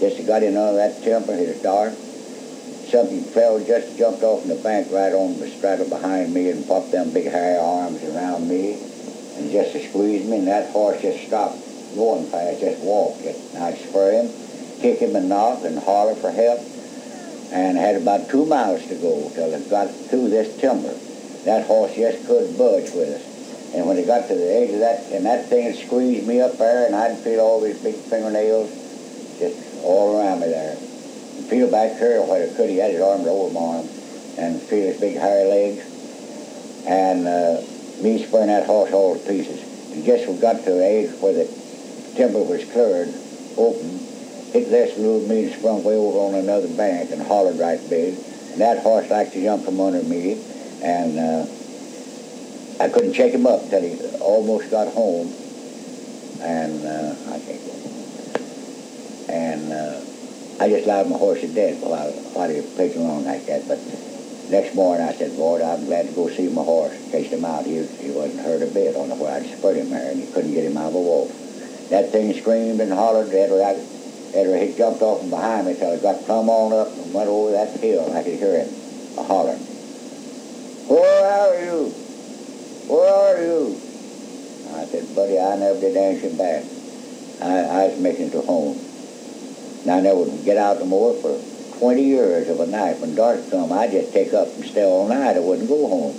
Just got in under that timber, it was dark. Something fell, just jumped off in the bank right on the straddle behind me and popped them big hairy arms around me just to squeeze me, and that horse just stopped going fast, just walked. And I'd spur him, kick him and knock and holler for help. And had about two miles to go till I got through this timber. That horse just couldn't budge with us. And when it got to the edge of that, and that thing had squeezed me up there, and I'd feel all these big fingernails just all around me there. And feel back here where I could, he had his arms over my arm, and feel his big hairy legs. And uh, me spurring that horse all to pieces. And just we got to the edge where the timber was cleared, open, it less moved me and sprung way over on another bank and hollered right big. And that horse liked to jump from under me, and uh, I couldn't shake him up till he almost got home. And uh, I can't go. And uh, I just allowed my horse to dead while, while he was picking along like that. But next morning I said, Lord, I'm glad to go see my horse. Chased him out. He, he wasn't hurt a bit on the where I'd spurt him there, and he couldn't get him out of a wolf. That thing screamed and hollered. Edward, I, Edward, he jumped off from behind me till I got plumb on up and went over that hill. I could hear him a hollering. Where are you? Where are you? I said, buddy, I never did answer back. I, I was making it to home. And I never would get out no more for 20 years of a night. When dark come, I'd just take up and stay all night. I wouldn't go home.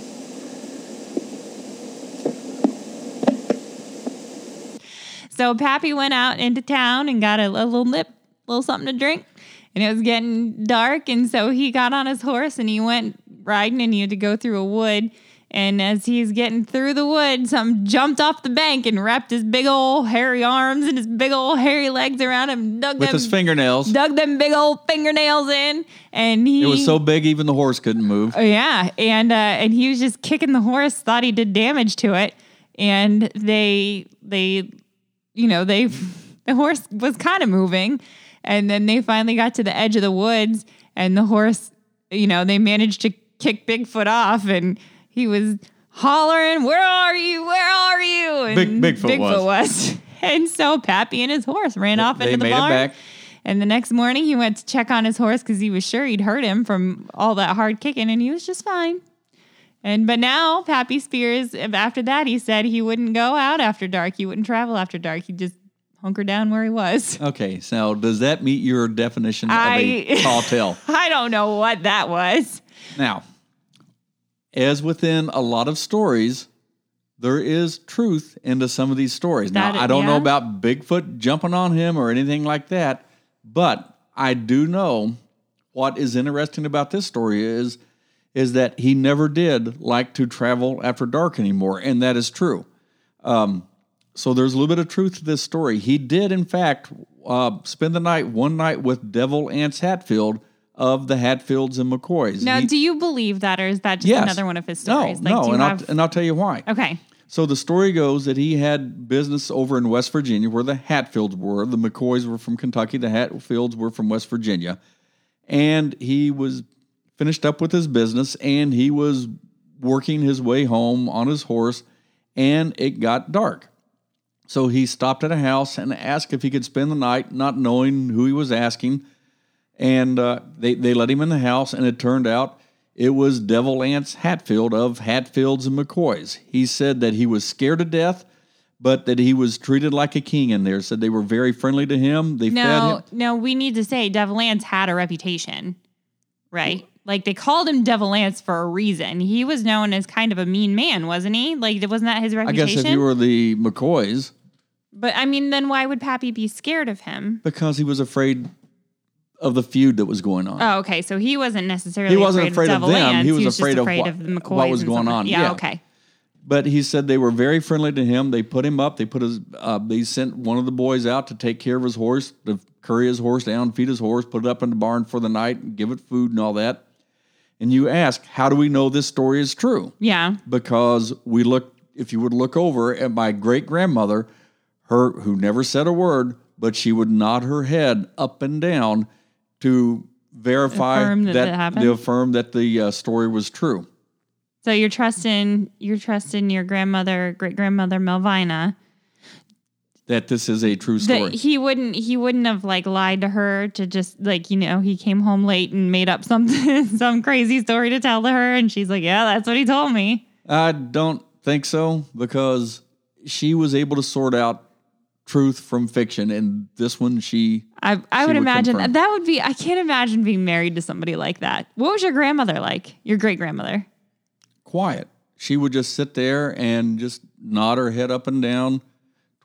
So Pappy went out into town and got a, a little nip, a little something to drink. And it was getting dark. And so he got on his horse and he went riding and he had to go through a wood. And as he's getting through the wood, something jumped off the bank and wrapped his big old hairy arms and his big old hairy legs around him, dug
With
them,
his fingernails.
dug them big old fingernails in. And he
It was so big, even the horse couldn't move.
Oh, yeah, and uh, and he was just kicking the horse. Thought he did damage to it, and they they, you know, they <laughs> the horse was kind of moving, and then they finally got to the edge of the woods, and the horse, you know, they managed to kick Bigfoot off, and he was hollering, "Where are you? Where are you?" And
Big- Bigfoot was.
was. <laughs> And so Pappy and his horse ran off
They
into the
made it
barn.
back.
And the next morning, he went to check on his horse because he was sure he'd hurt him from all that hard kicking, and he was just fine. And but now, Pappy Spears, after that, he said he wouldn't go out after dark. He wouldn't travel after dark. He just hunker down where he was. <laughs>
Okay, so does that meet your definition of
I-
a tall tale? <laughs>
I don't know what that was.
Now, as within a lot of stories, there is truth into some of these stories. Now,
That-
I don't know about Bigfoot jumping on him or anything like that, but I do know what is interesting about this story is is that he never did like to travel after dark anymore, and that is true. Um, so there's a little bit of truth to this story. He did, in fact, uh, spend the night one night with Devil Anse Hatfield of the Hatfields and McCoys.
Now,
He-
do you believe that, or is that just
Yes.
another one of his
no,
stories?
no,
do you
and,
have-
I'll, and I'll tell you why.
okay.
So the story goes that he had business over in West Virginia where the Hatfields were. The McCoys were from Kentucky. The Hatfields were from West Virginia. And he was finished up with his business and he was working his way home on his horse and it got dark. So he stopped at a house and asked if he could spend the night, not knowing who he was asking. And uh, they, they let him in the house, and it turned out it was Devil Anse Hatfield of Hatfields and McCoys. He said that he was scared to death, but that he was treated like a king in there. Said they were very friendly to him. They fed
No,
him.
no, we need to say Devil Anse had a reputation, right? Like they called him Devil Anse for a reason. He was known as kind of a mean man, wasn't he? Like wasn't that his reputation?
I
reputation?
guess if you were the McCoys,
but I mean, then why would Pappy be scared of him?
because he was afraid of the feud that was going on.
Oh, okay. So he wasn't necessarily
He wasn't
afraid, of
of them. He was
just
afraid of
afraid
what-
of the McCoys
what was going
something.
on.
Yeah,
Yeah.
okay.
But he said they were very friendly to him. They put him up. They put his. Uh, they sent one of the boys out to take care of his horse, to curry his horse down, feed his horse, put it up in the barn for the night, and give it food and all that. And you ask, how do we know this story is true?
Yeah.
Because we look. If you would look over at my great grandmother, her who never said a word, but she would nod her head up and down to verify
Affirm that
that, to affirm that the uh, story was true.
So you're trusting you're trusting your grandmother, great grandmother Melvina.
That this is a true story.
That he wouldn't he wouldn't have like lied to her to just like, you know, he came home late and made up something <laughs> some crazy story to tell to her and she's like, Yeah, that's what he told me.
I don't think so because she was able to sort out truth from fiction, and this one she
I I
She
would
would
imagine
confirm.
that would be I can't imagine being married to somebody like that. What was your grandmother like? Your great grandmother?
quiet. She would just sit there and just nod her head up and down,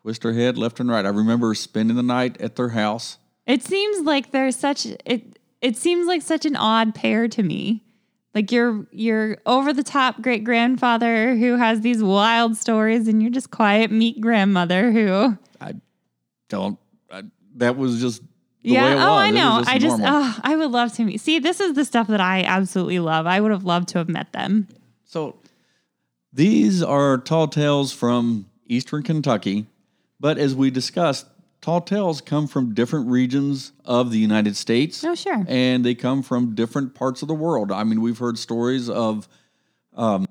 twist her head left and right. I remember spending the night at their house.
It seems like there's such it it seems like such an odd pair to me. Like your your over the top great grandfather who has these wild stories and you're just quiet meek grandmother who
don't. I, that was just the
Yeah,
way it was.
oh I know. I just oh, I would love to meet. See, this is the stuff that I absolutely love. I would have loved to have met them.
So these are tall tales from eastern Kentucky, but as we discussed, tall tales come from different regions of the United States.
Oh, sure.
And they come from different parts of the world. I mean, we've heard stories of um,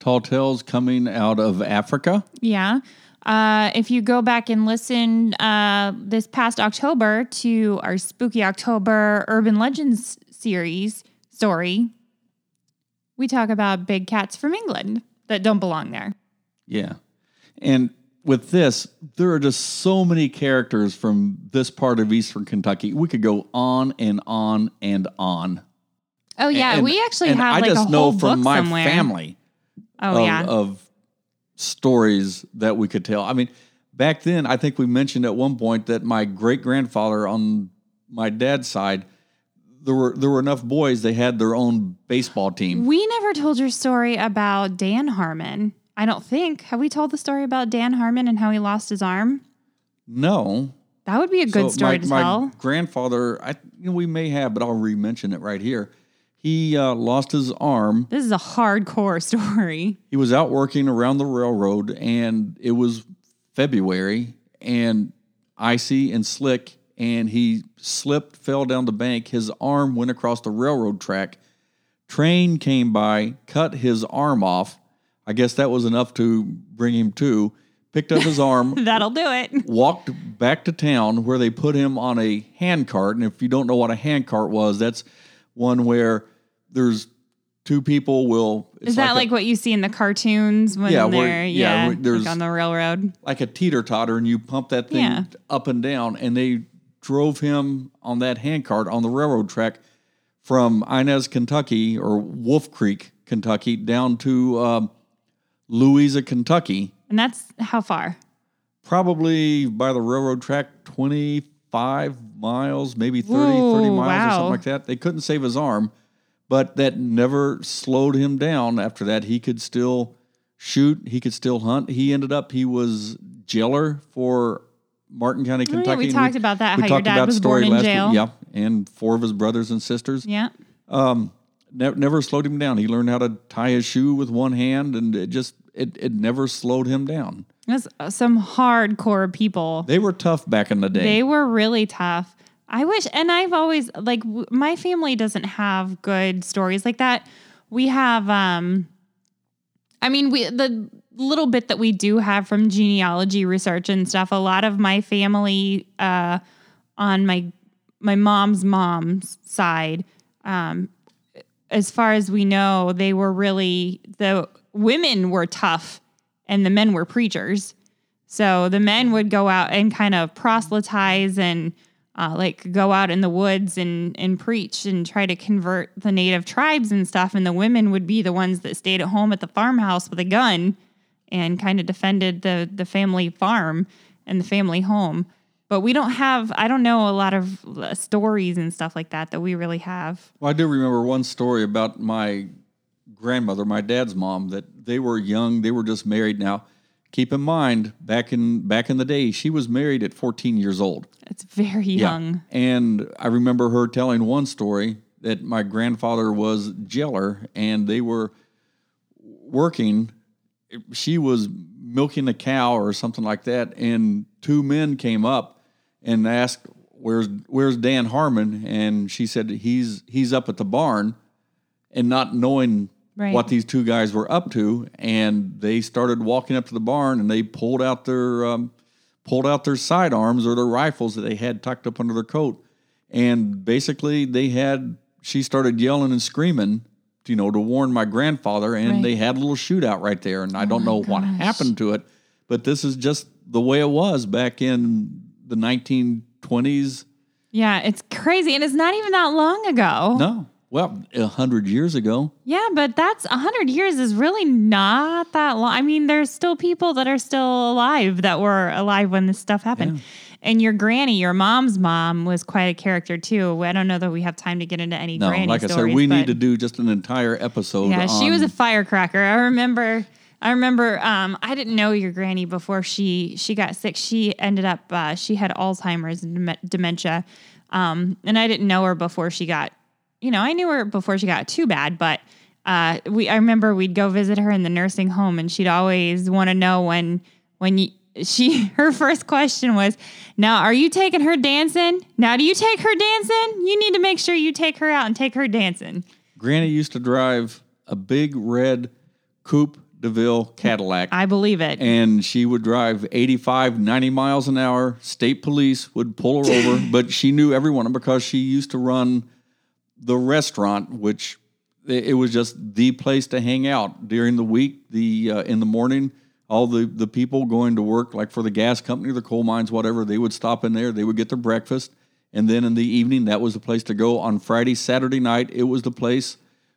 tall tales coming out of Africa.
Yeah. Uh, if you go back and listen uh, this past October to our Spooky October Urban Legends series story, we talk about big cats from England that don't belong there.
Yeah. And with this, there are just so many characters from this part of eastern Kentucky. We could go on and on and on.
Oh yeah,
And-
we actually
and
have
I
like
just
a
know from my
somewhere.
family
Oh
of,
yeah,
of stories that we could tell. I mean, back then, I think we mentioned at one point that my great grandfather on my dad's side, there were there were enough boys. They had their own baseball team.
we never told your story about Dan Harmon. I don't think have we told the story about Dan Harmon and how he lost his arm.
No,
That would be a good
So
story
my,
to
my
tell.
grandfather, I you know, we may have, but I'll re-mention it right here. He uh, lost his arm.
This is a hardcore <laughs> story.
He was out working around the railroad, and it was February and icy and slick. And he slipped, fell down the bank. His arm went across the railroad track. Train came by, cut his arm off. I guess that was enough to bring him to. Picked up his arm, <laughs>
That'll do it.
walked back to town where they put him on a hand cart. And if you don't know what a hand cart was, that's one where there's two people will. it's
Is that
a-
like what you see in the cartoons when
Yeah,
they're
yeah,
yeah,
there's-
like on the railroad?
like a teeter totter and you pump that thing
Yeah.
up and down and they drove him on that handcart on the railroad track from Inez, Kentucky or Wolf Creek, Kentucky down to um, Louisa, Kentucky,
And that's how far?
probably by the railroad track 25 miles, maybe 30, 30
Whoa,
miles or something like that. They couldn't save his arm, but that never slowed him down. After that, he could still shoot, he could still hunt. He ended up, he was jailer for Martin County,
Oh, yeah,
Kentucky.
we
and
talked about that,
we
how your
talked
dad
about
was
story
born in
last
jail.
Week. Yeah, and four of his brothers and sisters.
Yeah.
Um, ne- never slowed him down. He learned how to tie his shoe with one hand, and it just it, it never slowed him down.
That's uh, some hardcore people.
They were tough back in the day.
They were really tough. I wish, and I've always like w- my family doesn't have good stories like that. We have, um, I mean, we the little bit that we do have from genealogy research and stuff. A lot of my family, uh, on my my mom's mom's side, um, as far as we know, they were really the women were tough and the men were preachers. So the men would go out and kind of proselytize and uh, like go out in the woods and and preach and try to convert the native tribes and stuff. And the women would be the ones that stayed at home at the farmhouse with a gun and kind of defended the the family farm and the family home. But we don't have. I don't know a lot of uh, stories and stuff like that that we really have.
Well, I do remember one story about my grandmother, my dad's mom, that they were young, they were just married. Now, keep in mind, back in back in the day, she was married at 14 years old.
It's very young.
And I remember her telling one story that my grandfather was jailer and they were working. She was milking a cow or something like that, and two men came up and asked, "Where's Where's Dan Harmon?" And she said, "He's he's up at the barn," and not knowing
Right.
what these two guys were up to, and they started walking up to the barn and they pulled out their um, pulled out their sidearms or their rifles that they had tucked up under their coat, and basically they had she started yelling and screaming, you know, to warn my grandfather, and
Right.
they had a little shootout right there, and I don't know what happened to it, but this is just the way it was back in the 1920s.
Yeah, it's crazy, and it's not even that long ago.
No, well, a hundred years ago.
Yeah, but that's a hundred years is really not that long. I mean, there's still people that are still alive that were alive when this stuff happened. And your granny, your mom's mom, was quite a character too. I don't know that we have time to get into any
No,
granny
like I
stories.
said, we need to do just an entire episode.
Yeah, she was a firecracker. I remember. I remember. Um, I didn't know your granny before she she got sick. She ended up. Uh, she had Alzheimer's and dem- dementia, um, and I didn't know her before she got. You know, I knew her before she got too bad, but uh, we. I remember we'd go visit her in the nursing home, and she'd always want to know when when you. She <laughs> her first question was, "Now, are you taking her dancing? Now, do you take her dancing? You need to make sure you take her out and take her dancing."
Granny used to drive a big red Coupe de Ville Cadillac.
I believe it.
and she would drive 85, 90 miles an hour. State police would pull her over, <laughs> but she knew everyone because she used to run the restaurant, which it was just the place to hang out during the week. The uh, in the morning, all the the people going to work, like for the gas company, the coal mines, whatever, they would stop in there. They would get their breakfast, and then in the evening, that was the place to go. On Friday, Saturday night, it was the place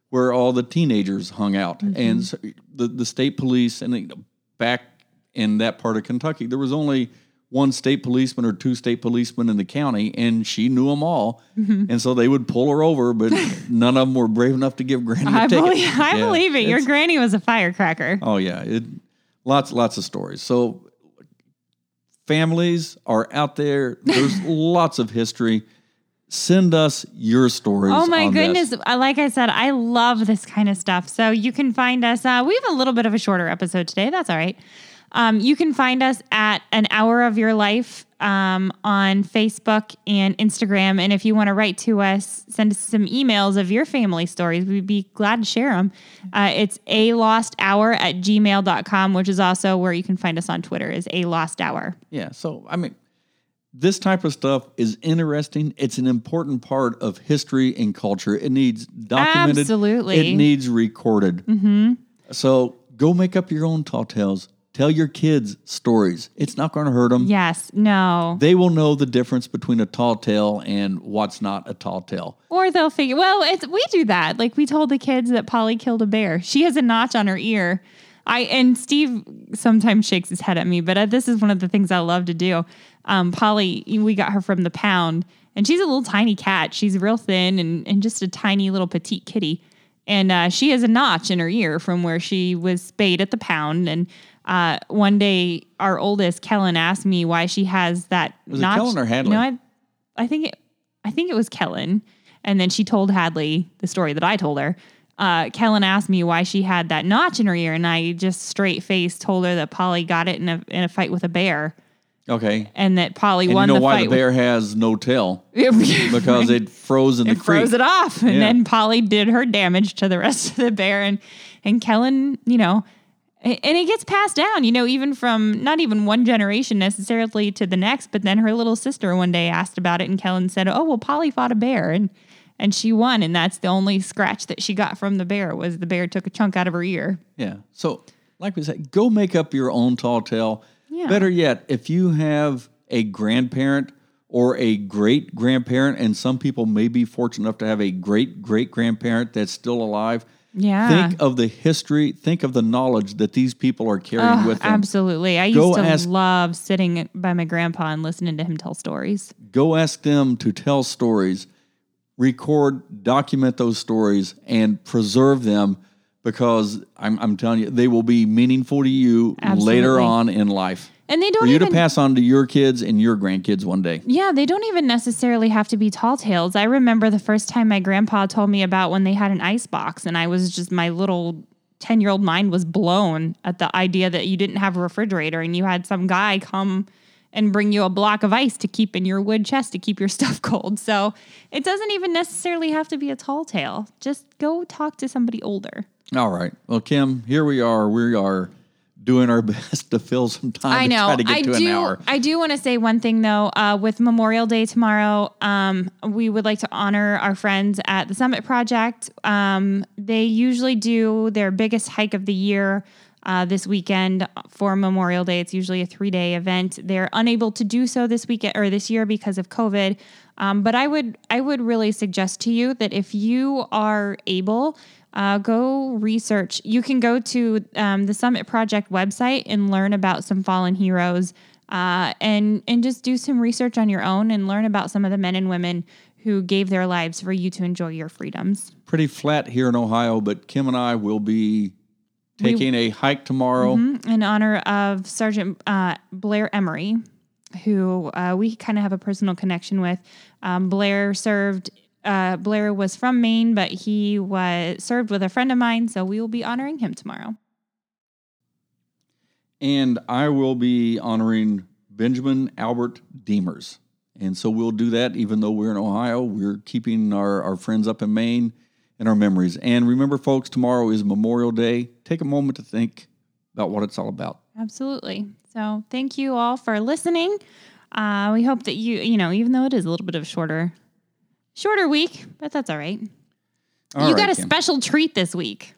where all the teenagers hung out, and so the the state police and the, back in that part of Kentucky, there was only one state policeman or two state policemen in the county, and she knew them all, and so they would pull her over, but <laughs> none of them were brave enough to give Granny a
I
ticket.
believe, I
Yeah,
believe it. Your granny was a firecracker.
Oh yeah, it lots lots of stories. So families are out there. There's <laughs> lots of history. Send us your stories.
Oh my
on this.
goodness! Uh, Like I said, I love this kind of stuff. So you can find us. Uh, we have a little bit of a shorter episode today. That's all right. Um, you can find us at an hour of your life um, on Facebook and Instagram. And if you want to write to us, send us some emails of your family stories. We'd be glad to share them. Uh, it's a lost hour at gmail.com, which is also where you can find us on Twitter is a lost hour.
Yeah. So I mean, this type of stuff is interesting. It's an important part of history and culture. It needs documented.
Absolutely.
It needs recorded. Mm-hmm. So go make up your own tall tales. Tell your kids stories. It's not going to hurt them.
Yes. No.
They will know the difference between a tall tale and what's not a tall tale.
Or they'll figure. Well, it's we do that. Like we told the kids that Polly killed a bear. She has a notch on her ear. I and Steve sometimes shakes his head at me, but uh, this is one of the things I love to do. Um, Polly, we got her from the pound, and she's a little tiny cat. She's real thin and and just a tiny little petite kitty, and uh, she has a notch in her ear from where she was spayed at the pound. And uh, one day, our oldest Kellen asked me why she has that
Was it
notch.
Kellen or Hadley?
No, I, I think it, I think it was Kellen. And then she told Hadley the story that I told her. Uh, Kellen asked me why she had that notch in her ear, and I just straight face told her that Polly got it in a in a fight with a bear,
Okay.
and that Polly
And
won
you know
the
why
fight
the bear has no tail? <laughs> Because it froze in the creek.
it
creek.
froze it off, and
Yeah.
then Polly did her damage to the rest of the bear, and and Kellen, you know. And it gets passed down, you know, even from not even one generation necessarily to the next. But then her little sister one day asked about it, and Kellen said, "Oh, well, Polly fought a bear, and and she won, and that's the only scratch that she got from the bear was the bear took a chunk out of her ear."
Yeah. So, like we said, go make up your own tall tale.
Yeah.
Better yet, if you have a grandparent or a great grandparent, and some people may be fortunate enough to have a great great grandparent that's still alive,
Yeah.
think of the history, think of the knowledge that these people are carrying
Oh,
with them.
absolutely. I
Go
used to
ask-
love sitting by my grandpa and listening to him tell stories.
Go ask them to tell stories, record, document those stories, and preserve them because I'm, I'm telling you, they will be meaningful to you later on in life.
And they don't for
you
even
to pass on to your kids and your grandkids one day.
Yeah, they don't even necessarily have to be tall tales. I remember the first time my grandpa told me about when they had an ice box, and I was just my little 10 year old mind was blown at the idea that you didn't have a refrigerator and you had some guy come and bring you a block of ice to keep in your wood chest to keep your <laughs> stuff cold. So it doesn't even necessarily have to be a tall tale. Just go talk to somebody older.
All right. Well, Kim, here we are. We are doing our <laughs> best to fill some time
I
to
know.
try to get
I
to
do.
an hour.
I do want to say one thing though. Uh, with Memorial Day tomorrow, um, we would like to honor our friends at the Summit Project. Um, they usually do their biggest hike of the year. Uh, this weekend for Memorial Day. It's usually a three day event. They're unable to do so this weekend or this year because of COVID. Um, but I would I would really suggest to you that if you are able, uh, go research. You can go to um, the Summit Project website and learn about some fallen heroes, uh, and and just do some research on your own and learn about some of the men and women who gave their lives for you to enjoy your freedoms.
Pretty flat here in Ohio, but Kim and I will be taking a hike tomorrow.
in honor of Sergeant uh, Blair Emery, who uh, we kind of have a personal connection with. Um, Blair served. Uh, Blair was from Maine, but he was served with a friend of mine, so we will be honoring him tomorrow.
And I will be honoring Benjamin Albert Deemers. And so we'll do that even though we're in Ohio. We're keeping our, our friends up in Maine and our memories. And remember, folks, tomorrow is Memorial Day. Take a moment to think about what it's all about.
Absolutely. So thank you all for listening. Uh, we hope that you, you know, even though it is a little bit of a shorter, shorter week, but that's all right.
All
you
right,
got a
Kim.
special treat this week.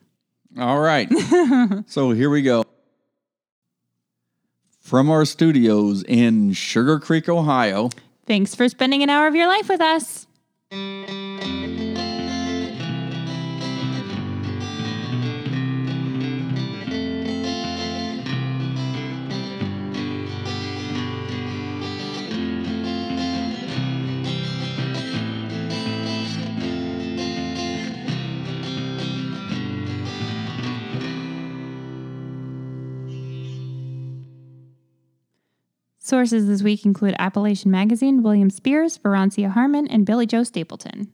All right. <laughs> so here we go. From our studios in Sugar Creek, Ohio,
Thanks for spending an hour of your life with us. Sources this week include Appalachian Magazine, William Spears, Veronica Harmon, and Billy Joe Stapleton.